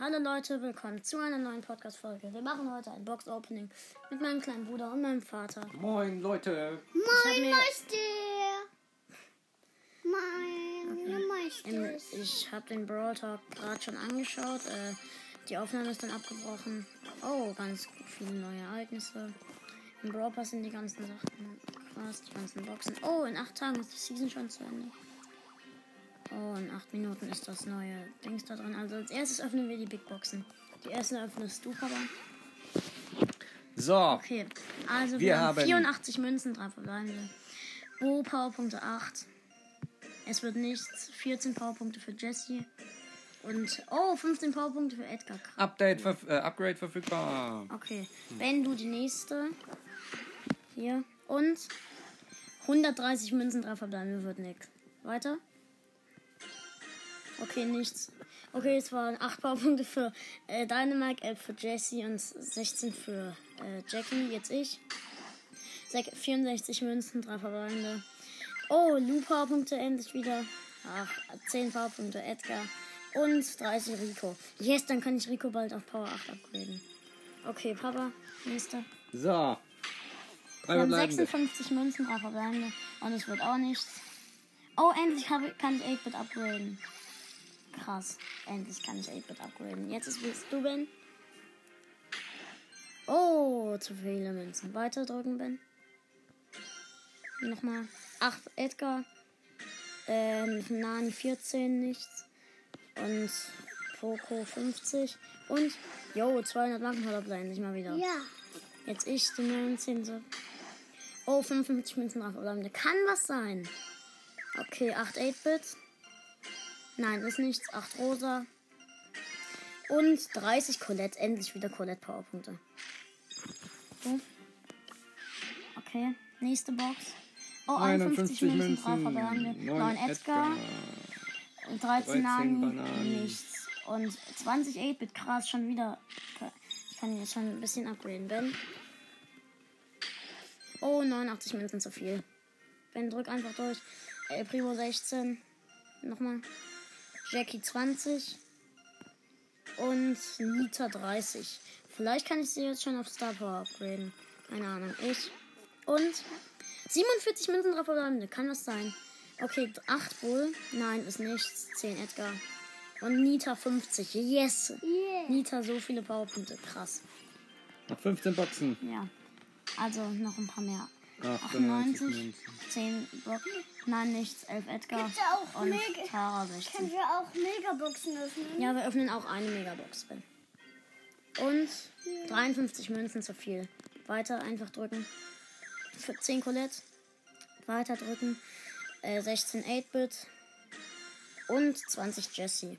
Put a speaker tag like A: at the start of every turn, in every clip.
A: Hallo Leute, willkommen zu einer neuen Podcast-Folge. Wir machen heute ein Box-Opening mit meinem kleinen Bruder und meinem Vater.
B: Moin Leute.
C: Moin
A: mir-
C: Meister. Mein Meister.
A: Ähm, ich habe den Brawl Talk gerade schon angeschaut. Äh, die Aufnahme ist dann abgebrochen. Oh, ganz viele neue Ereignisse. Im Brawl Pass sind die ganzen Sachen. Krass, die ganzen Boxen. Oh, in acht Tagen ist die Season schon zu Ende. Oh, in acht Minuten ist das neue Dings da drin. Also als erstes öffnen wir die Big Boxen. Die erste öffnest du, Papa.
B: So,
A: Okay, also wir,
B: Wir
A: haben
B: haben-
A: 84 Münzen, drei verbleibende. Bo Powerpunkte 8. Es wird nichts. 14 Powerpunkte für Jesse. Und, oh, 15 Powerpunkte für Edgar.
B: Update, verf äh, Upgrade verfügbar.
A: Okay, wenn du die nächste. Hier. Und 130 Münzen, drei verbleibende wird nix. Weiter. Okay, nichts. Okay, es waren 8 Powerpunkte für äh, Dynamite, 11 für Jesse und 16 für äh, Jackie. Jetzt ich. Sek 64 Münzen, 3 verbleibende. Oh, Lu Powerpunkte endlich wieder. Ach, 10 Powerpunkte Edgar. Und 30 Rico. Yes, dann kann ich Rico bald auf Power 8 upgraden. Okay, Papa, nächster.
B: So.
A: Wir haben
B: verbleibende.
A: 56 Münzen, 3 verbleibende. Und es wird auch nichts. Oh, endlich kann ich 8-Bit upgraden. Krass. Endlich kann ich 8-Bit upgraden. Jetzt ist bist du, Ben. Oh, zu viele Münzen. Weiter drücken, Ben. Nochmal. 8 Edgar. Ähm, Nani 14, nichts. Und Poco 50. Und, yo, 200 Marken verbleiben nicht mal wieder.
C: Ja.
A: Jetzt ich, die 19. So. Oh, 55 Münzen drauf. Kann was sein. Okay, 8 8-Bit. Nein, ist nichts. 8 Rosa. Und 30 Colette. Endlich wieder Colette Powerpunkte. So. Okay, nächste Box. Oh, 51 Münzen, 3 verbleibende. 9 Edgar. Und 13
B: 13
A: Nani.
B: Bananen.
A: Nichts. Und 20 8-Bit. Krass, schon wieder. Ich kann jetzt schon ein bisschen upgraden. Ben. Oh, 89 Münzen zu viel. Ben, drück einfach durch. El Primo 16. Nochmal. Jackie 20. Und Nita 30. Vielleicht kann ich sie jetzt schon auf Star Power upgraden. Keine Ahnung. Ich. Und 47 Münzen drauf verbleibende. Kann das sein? Okay, 8 Bull. Nein, ist nichts. 10 Edgar. Und Nita 50. Yes!
C: Yeah.
A: Nita so viele Powerpunkte. Krass.
B: Noch 15 Boxen.
A: Ja. Also noch ein paar mehr.
B: 98
A: 98,
B: Münzen.
A: 10 Brock. Nein, nichts. 11 Edgar.
C: Gibt's auch
A: und
C: Mega-
A: Tara 16.
C: Können wir auch Megaboxen öffnen?
A: Ja, wir öffnen auch eine Megabox. Und 53 Münzen zu viel. Weiter einfach drücken. Für 10 Colette. Weiter drücken. Äh, 16 8-Bit. Und 20 Jesse.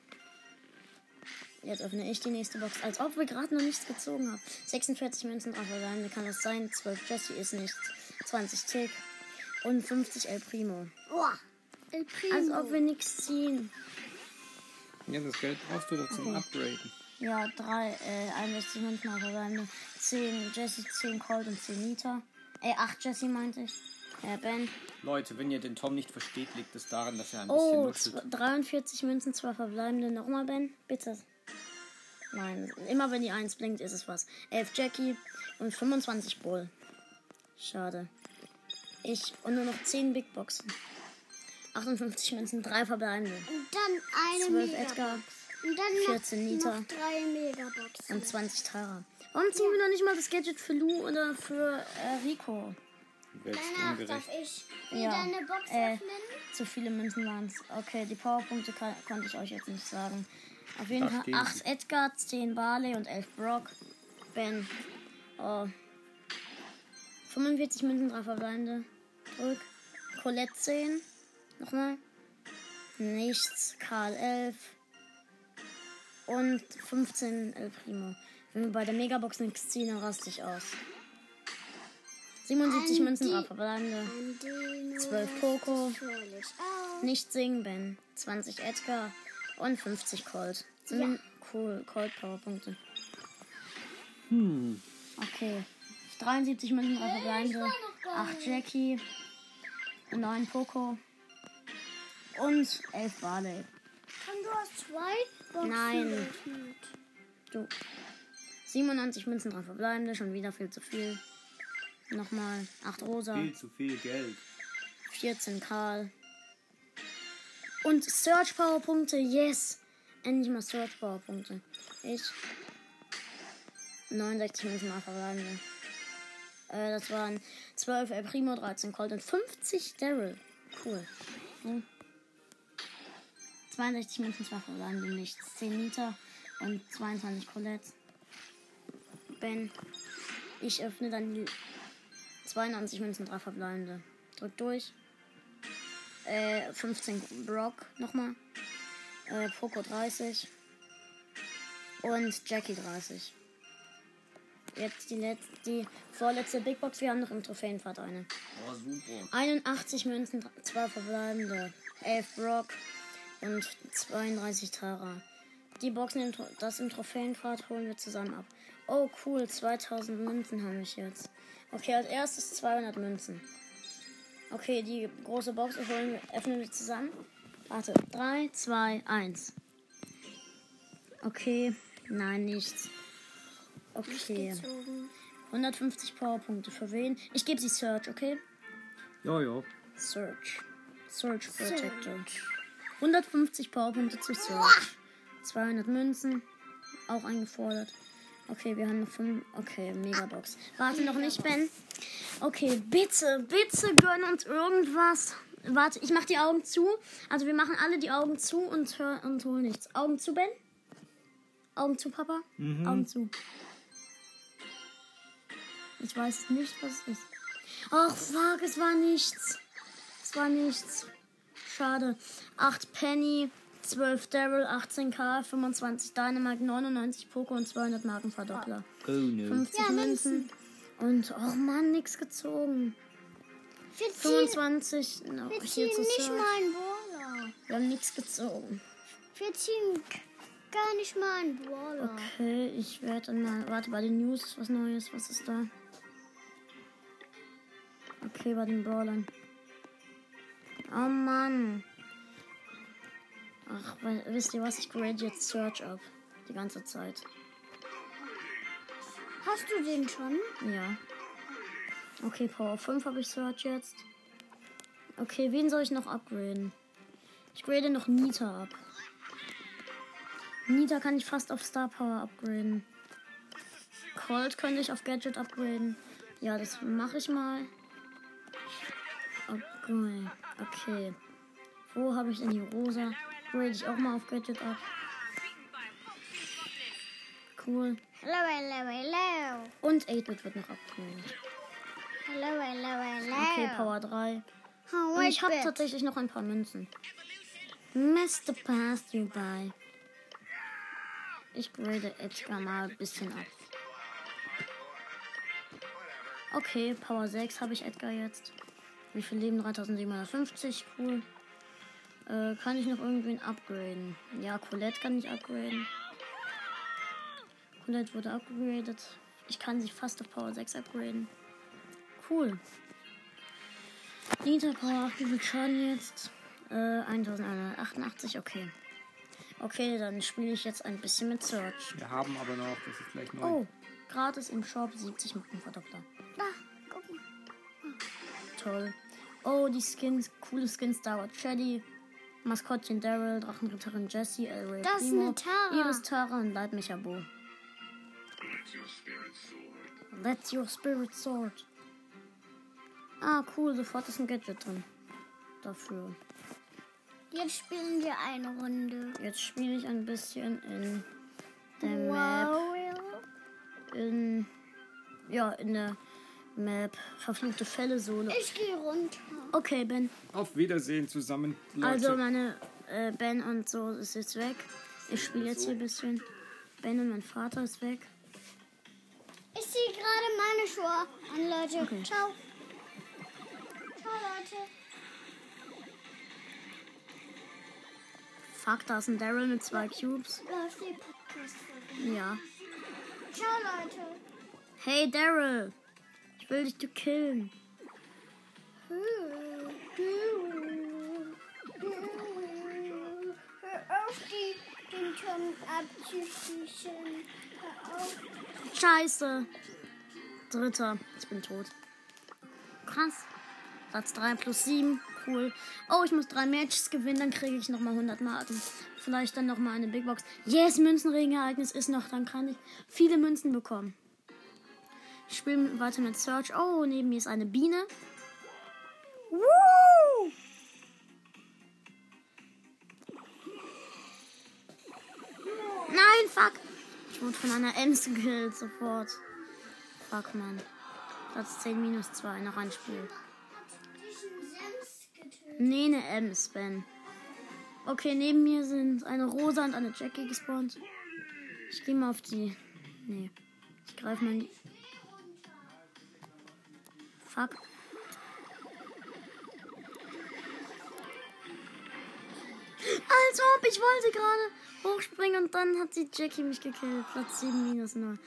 A: Jetzt öffne ich die nächste Box. Als ob wir gerade noch nichts gezogen haben. 46 Münzen drauf verbleibende kann das sein. 12 Jesse ist nichts. 20 Tick. Und 50 El Primo.
C: Boah. El Primo.
A: Als ob wir nichts ziehen.
B: Ja, das Geld brauchst du doch zum
A: Okay.
B: Upgraden.
A: Ja, drei, äh, 61 Münzen auf verbleibende. 10 Jesse, 10 Colt und 10 Nita. Äh, 8 Jesse meinte ich. Äh, Ben.
B: Leute, wenn ihr den Tom nicht versteht, liegt es daran, dass er ein
A: Oh,
B: bisschen
A: zw- 43 Münzen, zwei verbleibende. Nochmal, Ben. Bitte. Nein, immer wenn die 1 blinkt, ist es was. 11 Jackie und 25 Bull. Schade. Ich und nur noch 10 Big Boxen. 58 Münzen, drei verbleibende.
C: Und dann eine
A: 12
C: Megabox.
A: Edgar
C: Und dann
A: 14
C: noch,
A: Nita.
C: noch drei Megaboxen.
A: und 20 Tara. Warum ziehen wir noch nicht mal das Gadget für Lu oder für äh, Rico?
C: Danach darf
B: ungerecht.
C: ich wieder
A: Ja,
C: eine Box
A: äh,
C: öffnen.
A: Zu viele Münzen waren es. Okay, die Powerpunkte kann, konnte ich euch jetzt nicht sagen. Auf jeden Fall
B: stehen
A: 8
B: sie.
A: Edgar, 10 Barley und 11 Brock. Ben. Oh. 45 Münzen, 3 verbleibende. Drück. Colette 10. Nochmal. Nichts. Karl 11. Und 15 El Primo. Wenn wir bei der Megabox nichts ziehen, dann raste ich aus. 77
C: An
A: Münzen, 3
C: die-
A: verbleibende.
C: An die
A: 12 Poco. Nicht singen, Ben. 20 Edgar und 50 Colt. Sind cool, Colt Powerpunkte.
B: Hm.
A: Okay. 73 Münzen, 3 verbleibende. 8 Jackie. 9 Poco. Und 11 Barley.
C: Komm, du hast zwei Boxen
A: Nein. Du. 97 Münzen dran verbleibende, schon wieder viel zu viel. Nochmal 8 rosa,
B: Viel zu viel Geld.
A: 14 Karl. Und Search Powerpunkte, yes! Endlich mal Search Powerpunkte. Ich. 69 Münzen mal verbleibende. Äh, das waren 12 El Primo, 13 Colt und 50 Daryl. Cool. Hm. 62 Münzen, 2 verbleibende, nichts. 10 Liter und 22 Colette. Ben. Ich öffne dann die 92 Münzen, 3 verbleibende. Drück durch. Äh, 15 Brock nochmal. Äh, Poco 30. Und Jackie 30. Jetzt die, letzte, die vorletzte Big Box. Wir haben noch im Trophäenpfad eine.
B: Oh, super.
A: 81 Münzen, 2 verbleibende. 11 Brock und 32 Tara. Die Boxen, im, das im Trophäenpfad holen wir zusammen ab. Oh, cool. 2000 Münzen habe ich jetzt. Okay, als erstes 200 Münzen. Okay, die große Box holen wir, öffnen wir zusammen. Warte, 3, 2, 1. Okay, nein, nichts. Okay,
C: Gezogen.
A: 150 Powerpunkte für wen? Ich gebe sie Search, okay?
B: Ja, ja.
A: Search. Search Protector. 150 Powerpunkte zu Search. 200 Münzen. Auch eingefordert. Okay, wir haben noch 5. Okay, Megabox. Warte noch nicht, Ben. Okay, bitte, bitte gönn uns irgendwas. Warte, ich mach die Augen zu. Also wir machen alle die Augen zu und, hör und holen nichts. Augen zu, Ben? Augen zu, Papa? Augen zu. Ich weiß nicht, was es ist. Ach, fuck, es war nichts. Es war nichts. Schade. 8 Penny, 12 Daryl, 18 K, 25 Dynamite, 99 Poco und 200 Markenverdoppler.
B: Oh no.
A: 50
C: Ja,
A: Münzen. Und, oh Mann, nichts gezogen.
C: Wir ziehen,
A: 25, no,
C: wir ziehen nicht
A: Search.
C: mal einen Brawler.
A: Wir haben nichts gezogen.
C: Wir ziehen gar nicht mal einen Brawler.
A: Okay, ich werde dann mal. Warte, bei den News ist was Neues. Was ist da? Okay, bei den Brawlern. Oh Mann. Ach, wisst ihr was? Ich grade jetzt Search ab. Die ganze Zeit.
C: Hast du den schon?
A: Ja. Okay, Power 5 habe ich Search jetzt. Okay, wen soll ich noch upgraden? Ich grade noch Nita ab. Nita kann ich fast auf Star Power upgraden. Colt könnte ich auf Gadget upgraden. Ja, das mache ich mal. Okay. Okay. Wo habe ich denn die Rosa? Grade ich auch mal auf Gadget ab. Cool.
C: Hello, hello, hello.
A: Und 8-Bit wird noch upgradet.
C: Hello, hello, hello.
A: Okay, Power 3.
C: Oh,
A: Und ich habe tatsächlich noch ein paar Münzen. Mr. Passed you by. Ich grade Edgar mal ein bisschen ab. Okay, Power 6 habe ich Edgar jetzt. Wie viel Leben? 3750, cool. Äh, kann ich noch irgendwen upgraden? Ja, Colette kann ich upgraden. Colette wurde upgradet. Ich kann sie fast auf Power 6 upgraden. Cool. Nita Power, wie viel Schaden jetzt? Äh, 1188, okay. Okay, dann spiele ich jetzt ein bisschen mit Search.
B: Wir haben aber noch, das ist gleich neu.
A: Oh, gratis im Shop 70 Markenverdoppler.
C: Da, guck mal.
A: Toll. Oh, die Skins, coole Skins, dauert Shady, Maskottchen Daryl, Drachenritterin Jessie, Elray
C: Das ist eine Tara.
A: Iris Tara und Leibmecher Bo. That's your spirit sword. Ah, cool, sofort ist ein Gadget drin. Dafür.
C: Jetzt spielen wir eine Runde.
A: Jetzt spiele ich ein bisschen in der Map.
C: Wow.
A: In, ja, in der Map Verfluchte Fälle Solo.
C: Ich gehe runter.
A: Okay, Ben.
B: Auf Wiedersehen zusammen, Leute.
A: Also meine äh, Ben und so ist jetzt weg. Ich spiele jetzt hier ein bisschen. Ben und mein Vater ist weg.
C: Ich ziehe gerade meine Schuhe an, Leute.
A: Okay.
C: Ciao. Ciao, Leute.
A: Fuck, da ist ein Daryl mit zwei Cubes. Ja.
C: Ciao, Leute.
A: Hey Daryl! Will dich zu killen.
C: Hör auf, die, den Turm abzuschießen.
A: Scheiße. Dritter. Ich bin tot. Krass. Platz 3 plus 7. Cool. Oh, ich muss drei Matches gewinnen, dann kriege ich nochmal 100 Marken. Vielleicht dann nochmal eine Big Box. Yes, Münzenregenereignis ist noch. Dann kann ich viele Münzen bekommen. Ich spiele weiter mit Search. Oh, neben mir ist eine Biene. Woo! Nein, fuck. Ich wurde von einer Ems gekillt sofort. Fuck, Mann. Platz 10 minus 2, noch ein Spiel. Nee, eine Ems, Ben. Okay, neben mir sind eine Rosa und eine Jackie gespawnt. Ich gehe mal auf die. Nee. Ich greife mal. in die- Fuck. Als ob, ich wollte gerade hochspringen und dann hat die Jackie mich gekillt. Platz 7 minus 9.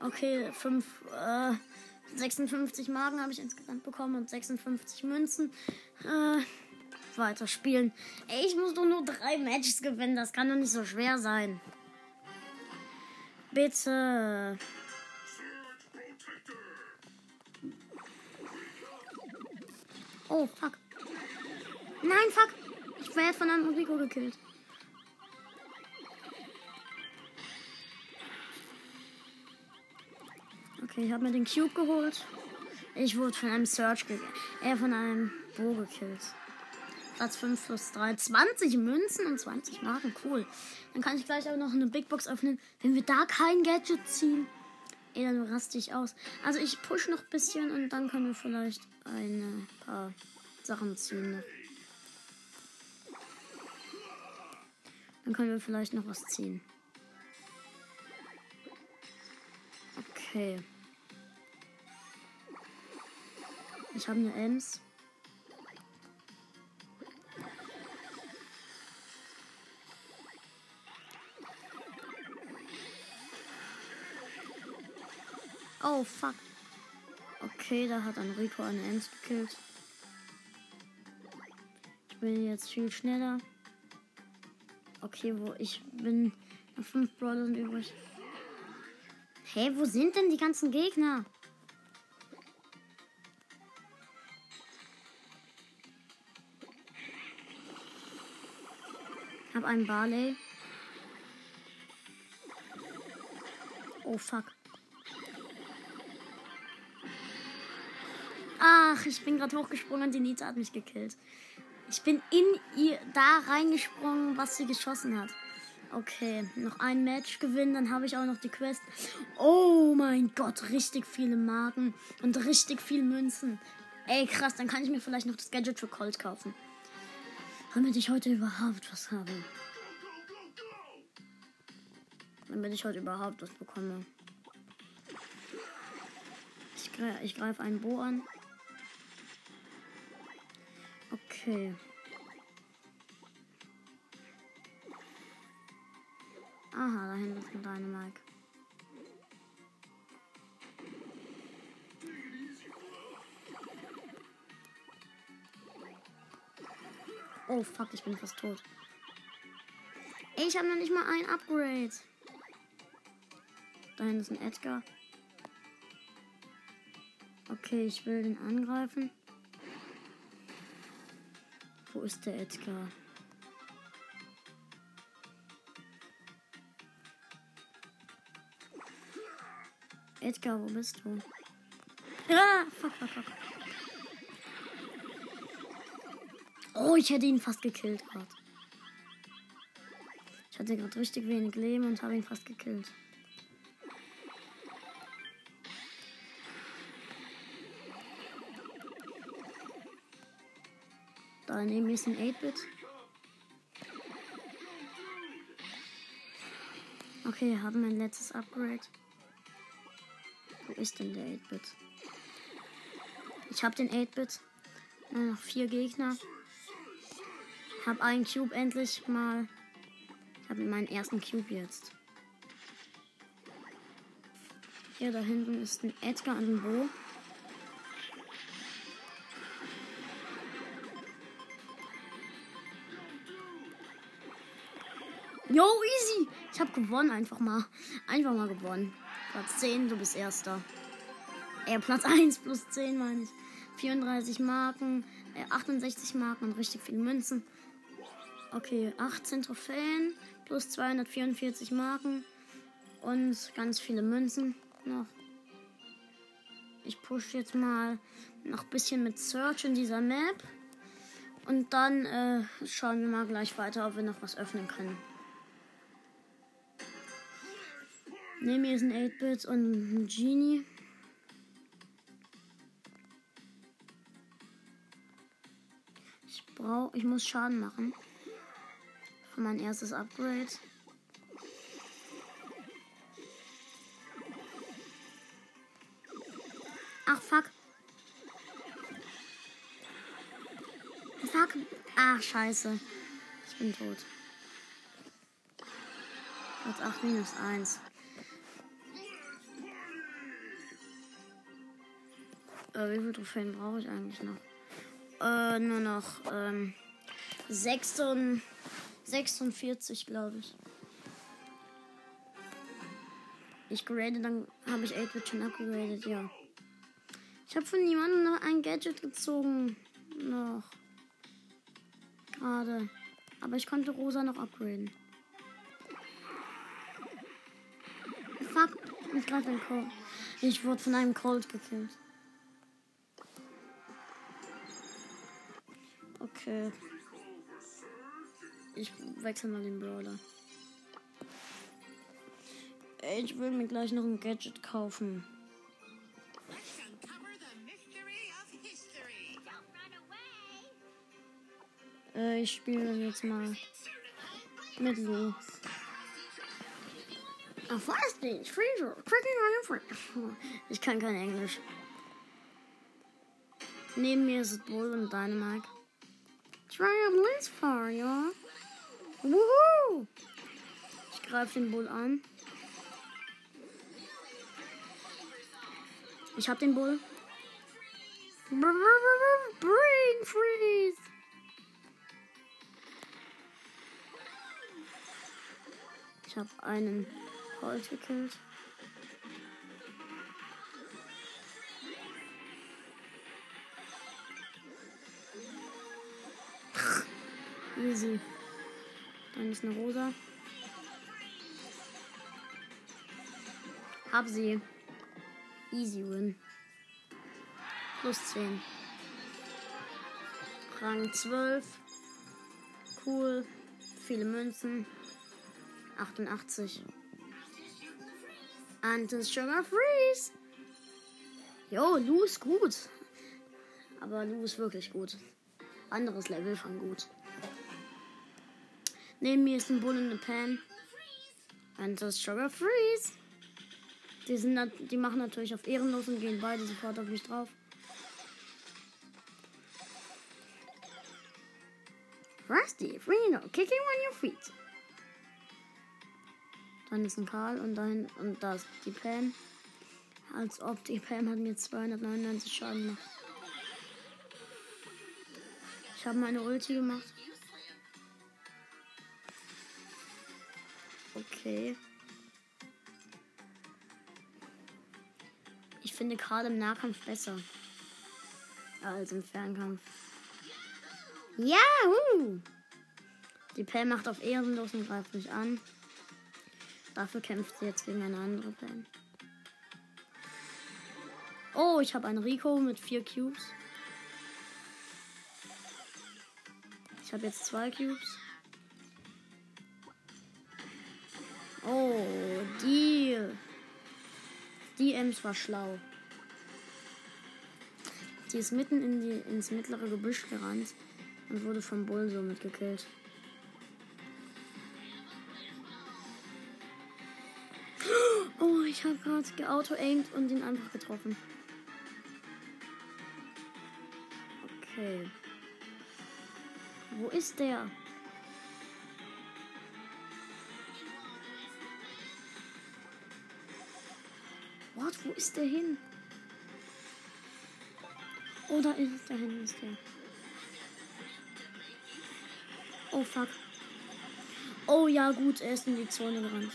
A: Okay, 5, äh, 56 Magen habe ich insgesamt bekommen und 56 Münzen. Äh, weiter spielen. Ey, ich muss doch nur drei Matches gewinnen. Das kann doch nicht so schwer sein. Bitte. Oh, fuck. Nein, fuck. Ich werde von einem Rico gekillt. Okay, ich habe mir den Cube geholt. Ich wurde von einem Search gekillt. Er von einem Bo gekillt. Platz 5 plus 3. 20 Münzen und 20 Marken. Cool. Dann kann ich gleich auch noch eine Big Box öffnen. Wenn wir da kein Gadget ziehen, ey, dann raste ich aus. Also ich push noch ein bisschen und dann können wir vielleicht ein paar Sachen ziehen. noch. Dann können wir vielleicht noch was ziehen. Okay. Ich habe eine Ems. Oh, fuck. Da hat ein Rico eine Ems gekillt. Ich bin jetzt viel schneller. Okay, wo ich bin. Noch fünf Brawler sind übrig. Hey, wo sind denn die ganzen Gegner? Hab einen Barley. Oh fuck. Ach, ich bin gerade hochgesprungen und die Nita hat mich gekillt. Ich bin in ihr da reingesprungen, was sie geschossen hat. Okay, noch ein Match gewinnen, dann habe ich auch noch die Quest. Oh mein Gott, richtig viele Marken und richtig viel Münzen. Ey, krass, dann kann ich mir vielleicht noch das Gadget für Colt kaufen. Damit ich heute überhaupt was habe. Damit ich heute überhaupt was bekomme. Ich, gre ich greife einen Bo an. Okay. Aha, da hinten ist ein Dynamike. Oh fuck, ich bin fast tot. Ich habe noch nicht mal ein Upgrade. Da hinten ist ein Edgar. Okay, ich will den angreifen. Wo ist der Edgar? Edgar, wo bist du? Ah, fuck, fuck, fuck. Oh, ich hätte ihn fast gekillt gerade. Ich hatte gerade richtig wenig Leben und habe ihn fast gekillt. Da neben mir ist ein 8-Bit. Okay, haben mein letztes Upgrade. Wo ist denn der 8-Bit? Ich habe den 8-Bit. Nur noch vier Gegner. Hab einen Cube endlich mal. Ich habe meinen ersten Cube jetzt. Hier da hinten ist ein Edgar und ein Bo. Yo, easy. Ich habe gewonnen, einfach mal. Einfach mal gewonnen. Platz 10, du bist Erster. Äh, Platz 1 plus 10 meine ich. 34 Marken, äh, 68 Marken und richtig viele Münzen. Okay, 18 Trophäen plus 244 Marken und ganz viele Münzen noch. Ich push jetzt mal noch ein bisschen mit Search in dieser Map. Und dann äh, schauen wir mal gleich weiter, ob wir noch was öffnen können. Neben mir ist ein 8-Bit und ein Genie. Ich brauche, ich muss Schaden machen. Für mein erstes Upgrade. Ach, fuck. Fuck. Ach, scheiße. Ich bin tot. Platz 8 minus 1. Äh, wie viele Trophäen brauche ich eigentlich noch? Äh, nur noch ähm, 46, 46 glaube ich. Ich grade, dann habe ich 8-Bit schon abgegradet, ja. Ich habe von niemandem noch ein Gadget gezogen. Noch. Gerade. Aber ich konnte Rosa noch upgraden. Fuck. Ich greife ein Cold. Ich wurde von einem Cold gekillt. Okay. Ich wechsle mal den Brawler. Ich will mir gleich noch ein Gadget kaufen. Äh, ich spiele jetzt mal mit friend. Ich kann kein Englisch. Neben mir ist Bull und Dynamite. Try a blitz far, ja. Woohoo! Ich greife den Bull an. Ich hab den Bull. Brain freeze! Ich habe einen Colt gekillt. Easy. Dann ist eine Rosa. Hab sie. Easy win. Plus 10. Rang 12. Cool. Viele Münzen. 88. Antes Sugar Freeze. Jo, Lu ist gut. Aber Lu ist wirklich gut. Anderes Level von gut. Neben mir ist ein Bull und eine Pan. Antes Sugar Freeze. Die, sind, die machen natürlich auf ehrenlos und gehen beide sofort auf mich drauf. Rusty, Reno, kicking on your feet. Dann ist ein Karl und dann und da ist die Pam. Als ob die Pam hat mir 299 Schaden gemacht. Ich habe meine Ulti gemacht. Okay. Ich finde Karl im Nahkampf besser als im Fernkampf. Yahoo! Die Pam macht auf ehrenlos und greift mich an. Dafür kämpft sie jetzt gegen eine andere Pam. Oh, ich habe einen Rico mit vier Cubes. Ich habe jetzt zwei Cubes. Oh, die. Die Ems war schlau. Die ist mitten in die, ins mittlere Gebüsch gerannt und wurde vom Bull somit gekillt. Oh, ich habe gerade geauto-aimed und ihn einfach getroffen. Okay. Wo ist der? What? Wo ist der hin? Da ist da hinten ist der. Oh fuck. Oh ja, gut, er ist in die Zone gerannt.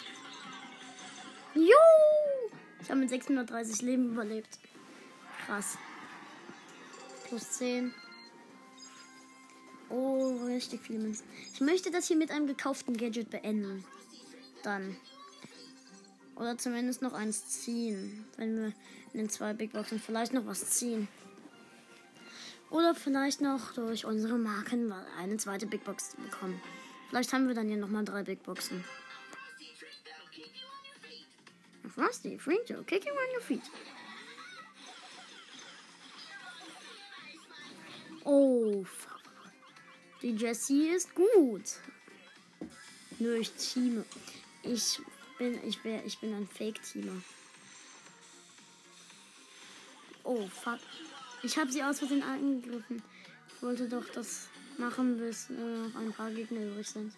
A: Jo! Ich habe mit 630 Leben überlebt. Krass. Plus 10. Oh, richtig viele Münzen. Ich möchte das hier mit einem gekauften Gadget beenden. Dann. Oder zumindest noch eins ziehen. Wenn wir in den zwei Big Boxen vielleicht noch was ziehen. Oder vielleicht noch durch unsere Marken eine zweite Big Box bekommen. Vielleicht haben wir dann hier nochmal drei Big Boxen. Frosty, Fringo, kicking on your feet. Oh, fuck. Die Jessie ist gut. Nö, ich teame. Ich bin, ich wär, ich bin ein Fake-Teamer. Oh, fuck. Ich habe sie aus Versehen angegriffen. Ich wollte doch das machen, bis nur noch ein paar Gegner übrig sind.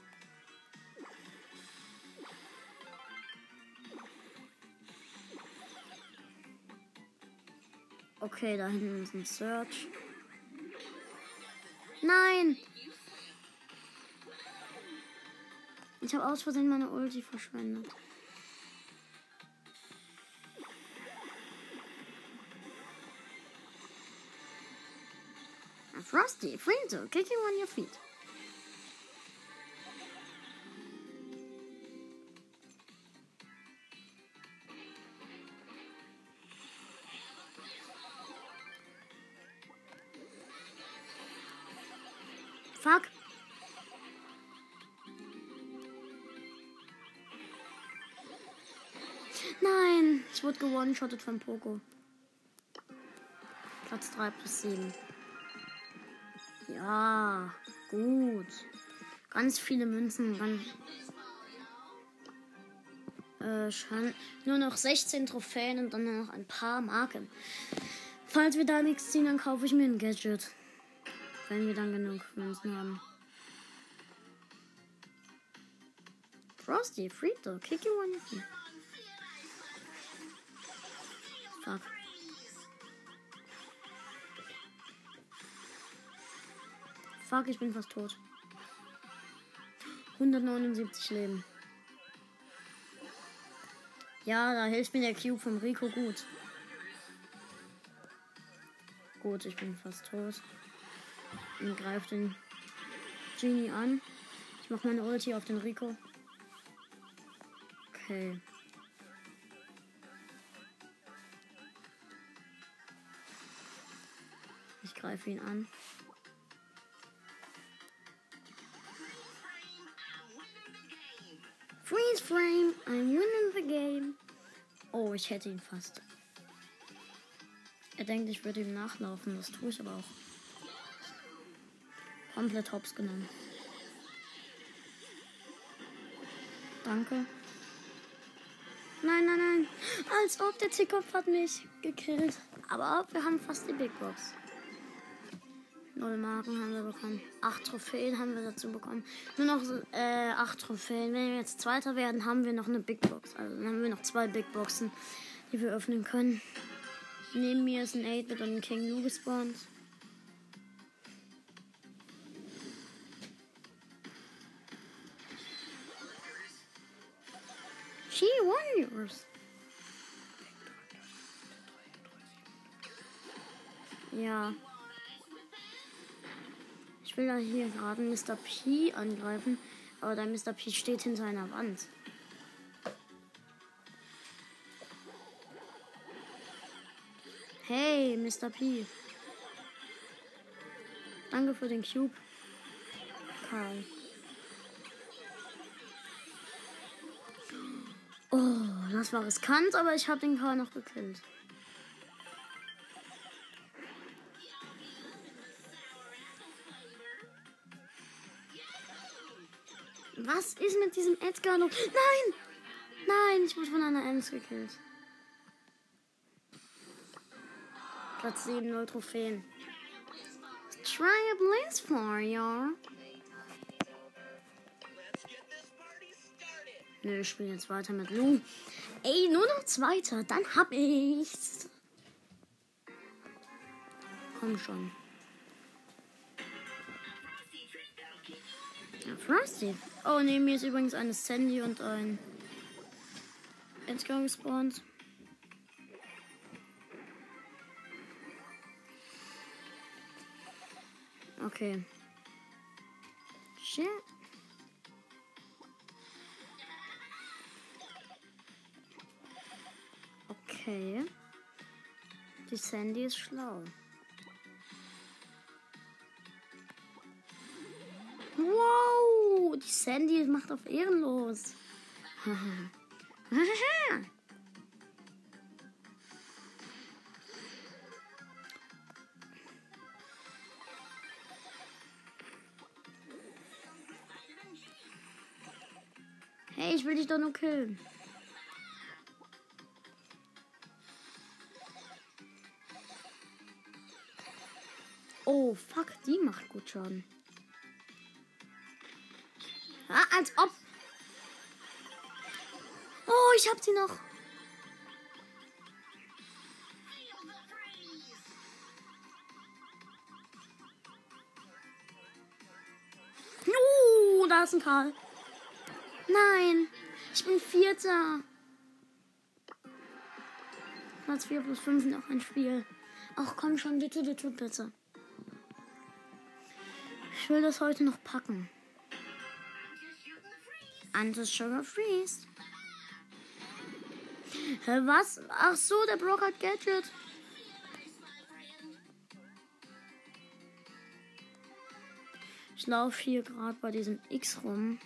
A: Okay, da hinten ist ein Search. Nein! Ich habe aus Versehen meine Ulti verschwendet. Frosty, Frienzo, kicking on your feet. Fuck. Nein, ich wurde gewone-shottet von Poco. Platz 3 plus 7. Ja, gut. Ganz viele Münzen. Dann äh, nur noch 16 Trophäen und dann nur noch ein paar Marken. Falls wir da nichts ziehen, dann kaufe ich mir ein Gadget. Wenn wir dann genug Münzen haben. Frosty, Frito, kick you on your feet. Fuck. Fuck, ich bin fast tot. 179 Leben. Ja, da hilft mir der Cube vom Rico gut. Gut, ich bin fast tot. Und greife den Genie an. Ich mache meine Ulti auf den Rico. Okay. Ich greife ihn an. Frame, I'm winning the game. Oh, ich hätte ihn fast. Er denkt, ich würde ihm nachlaufen. Das tue ich aber auch. Komplett hops genommen. Danke. Nein, nein, nein. Als ob der Tickkopf hat mich gekillt. Aber wir haben fast die Big Box. Null Marken haben wir bekommen. Acht Trophäen haben wir dazu bekommen. Nur noch äh, acht Trophäen. Wenn wir jetzt Zweiter werden, haben wir noch eine Big Box. Also dann haben wir noch zwei Big Boxen, die wir öffnen können. Neben mir ist ein 8-Bit und ein King Lou gespawnt. She Warriors. Ja. Ich will da hier gerade Mr. P angreifen, aber der Mr. P steht hinter einer Wand. Hey, Mr. P. Danke für den Cube. Karl. Oh, das war riskant, aber ich habe den Karl noch gekillt. Was ist mit diesem Edgar los? Nein! Nein, ich wurde von einer Ems gekillt. Platz 7, 0 Trophäen. Try a bliss for you. Nö, ich spiele jetzt weiter mit Lu. Ey, nur noch zweiter, dann hab ich's. Komm schon. Frosty. Oh, neben mir ist übrigens eine Sandy und ein Edgar gespawnt. Okay. Shit. Okay. Die Sandy ist schlau. Sandy macht auf ehrenlos. hey, ich will dich doch nur killen. Oh, fuck, die macht gut Schaden. Als ob. Oh, ich hab sie noch. Uh, da ist ein Karl. Nein, ich bin Vierter. Platz 4 plus 5 noch ein Spiel. Ach komm schon, bitte, bitte, bitte. Ich will das heute noch packen. Antes Sugar Freeze. Hä, was? Ach so, der Brock hat Gadget. Ich laufe hier gerade bei diesem X rum.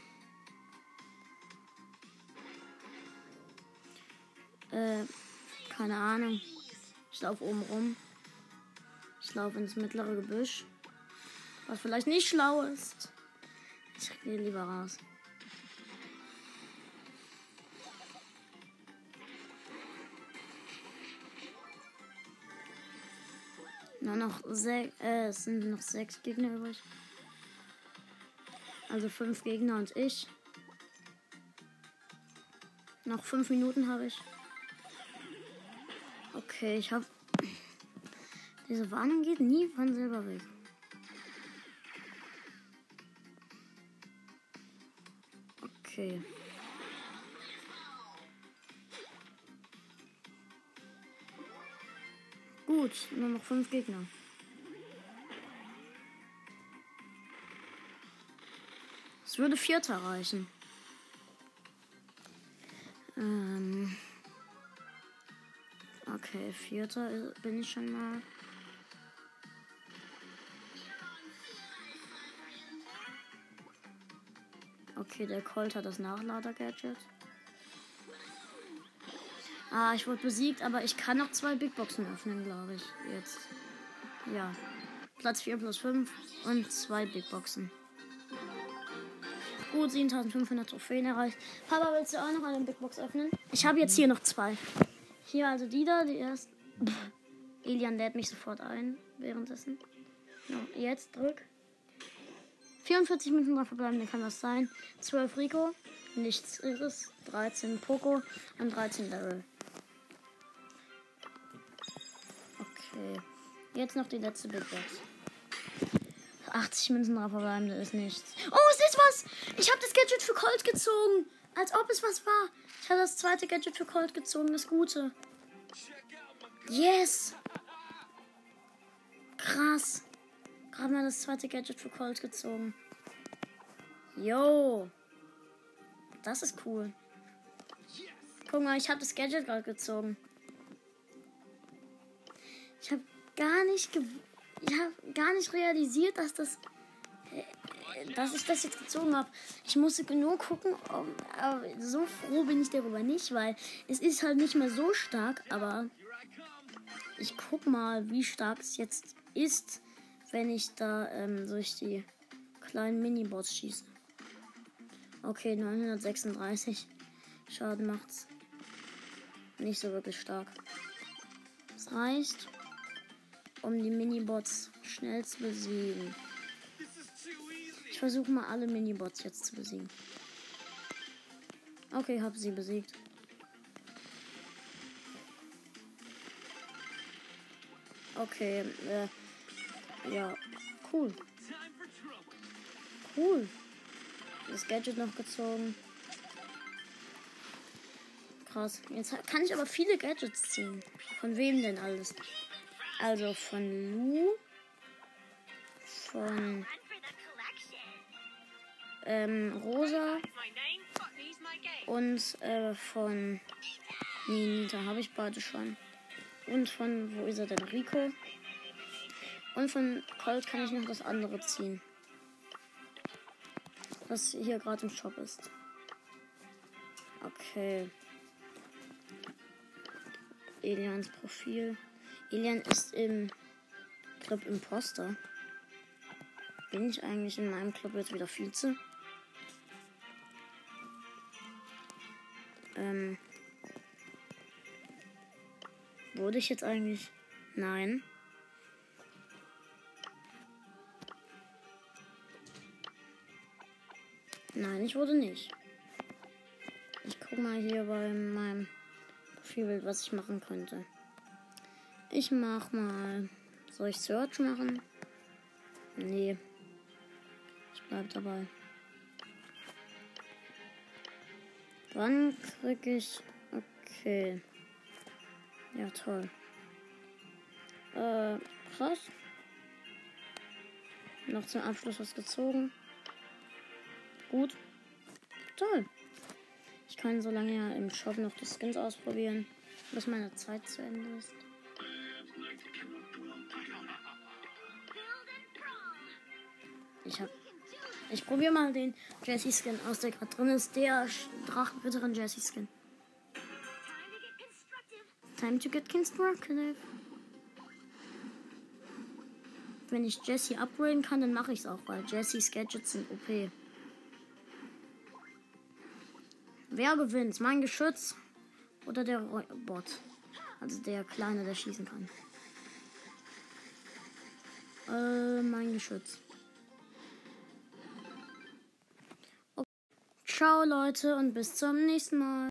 A: Äh, keine Ahnung. Ich laufe oben rum. Ich laufe ins mittlere Gebüsch. Was vielleicht nicht schlau ist. Ich gehe lieber raus. Nur noch sechs, äh, es sind noch sechs Gegner übrig. Also fünf Gegner und ich. Noch fünf Minuten habe ich. Okay, ich habe. Diese Warnung geht nie von selber weg. Okay. Gut, nur noch fünf Gegner. Es würde Vierter reichen. Ähm. Okay, Vierter bin ich schon mal. Okay, der Colt hat das Nachlader-Gadget. Ah, ich wurde besiegt, aber ich kann noch zwei Big Boxen öffnen, glaube ich. Jetzt. Ja. Platz 4 plus 5 und zwei Big Boxen. Gut, 7500 Trophäen erreicht. Papa, willst du auch noch eine Big Box öffnen? Ich habe jetzt hier noch zwei. Hier also die da, die erst. Pff, Elian lädt mich sofort ein währenddessen. Ja, jetzt drück. 44 Minuten drauf verbleiben, kann das sein. 12 Rico, nichts Iris, 13 Poco und 13 Daryl. Okay. Jetzt noch die letzte Big Box. 80 Münzen drauf verbleiben, das ist nichts. Oh, es ist was! Ich habe das Gadget für Colt gezogen. Als ob es was war. Ich habe das zweite Gadget für Colt gezogen, das gute. Yes! Krass. Gerade mal das zweite Gadget für Colt gezogen. Yo. Das ist cool. Guck mal, ich habe das Gadget gerade gezogen. Ich habe gar nicht ich habe gar nicht realisiert, dass das äh, dass ich das jetzt gezogen habe. Ich musste nur gucken, aber so froh bin ich darüber nicht, weil es ist halt nicht mehr so stark, aber ich guck mal, wie stark es jetzt ist, wenn ich da ähm, durch die kleinen Minibots schieße. Okay, 936 Schaden macht's. Nicht so wirklich stark. Es reicht, um die Minibots schnell zu besiegen. Ich versuche mal alle Minibots jetzt zu besiegen. Okay, habe sie besiegt. Okay, äh, ja, cool. Cool. das Gadget noch gezogen. Krass. Jetzt kann ich aber viele Gadgets ziehen. Von wem denn alles? Also von Lu. Von ähm, Rosa. Und äh, von Ninita habe ich beide schon. Und von, wo ist er denn? Rico. Und von Colt kann ich noch das andere ziehen. Was hier gerade im Shop ist. Okay. Elians Profil. Elian ist im Club Imposter. Bin ich eigentlich in meinem Club jetzt wieder Vize? Ähm. Wurde ich jetzt eigentlich? Nein. Nein, ich wurde nicht. Ich guck mal hier bei meinem Profilbild, was ich machen könnte. Ich mach mal. Soll ich Search machen? Nee. Ich bleib dabei. Wann krieg ich. Okay. Ja, toll. Äh, krass. Noch zum Abschluss was gezogen. Gut. Toll. Ich kann so lange ja im Shop noch die Skins ausprobieren, bis meine Zeit zu Ende ist. Ich hab. Ich probiere mal den Jesse Skin aus, der gerade drin ist. Der Drachenritterin Jesse Skin. Time to get constructive. Wenn ich Jesse upgraden kann, dann mache ich es auch, weil Jessys Gadgets sind OP. Wer gewinnt? Mein Geschütz oder der Bot? Also der Kleine, der schießen kann. Äh, mein Geschütz. Ciao Leute und bis zum nächsten Mal.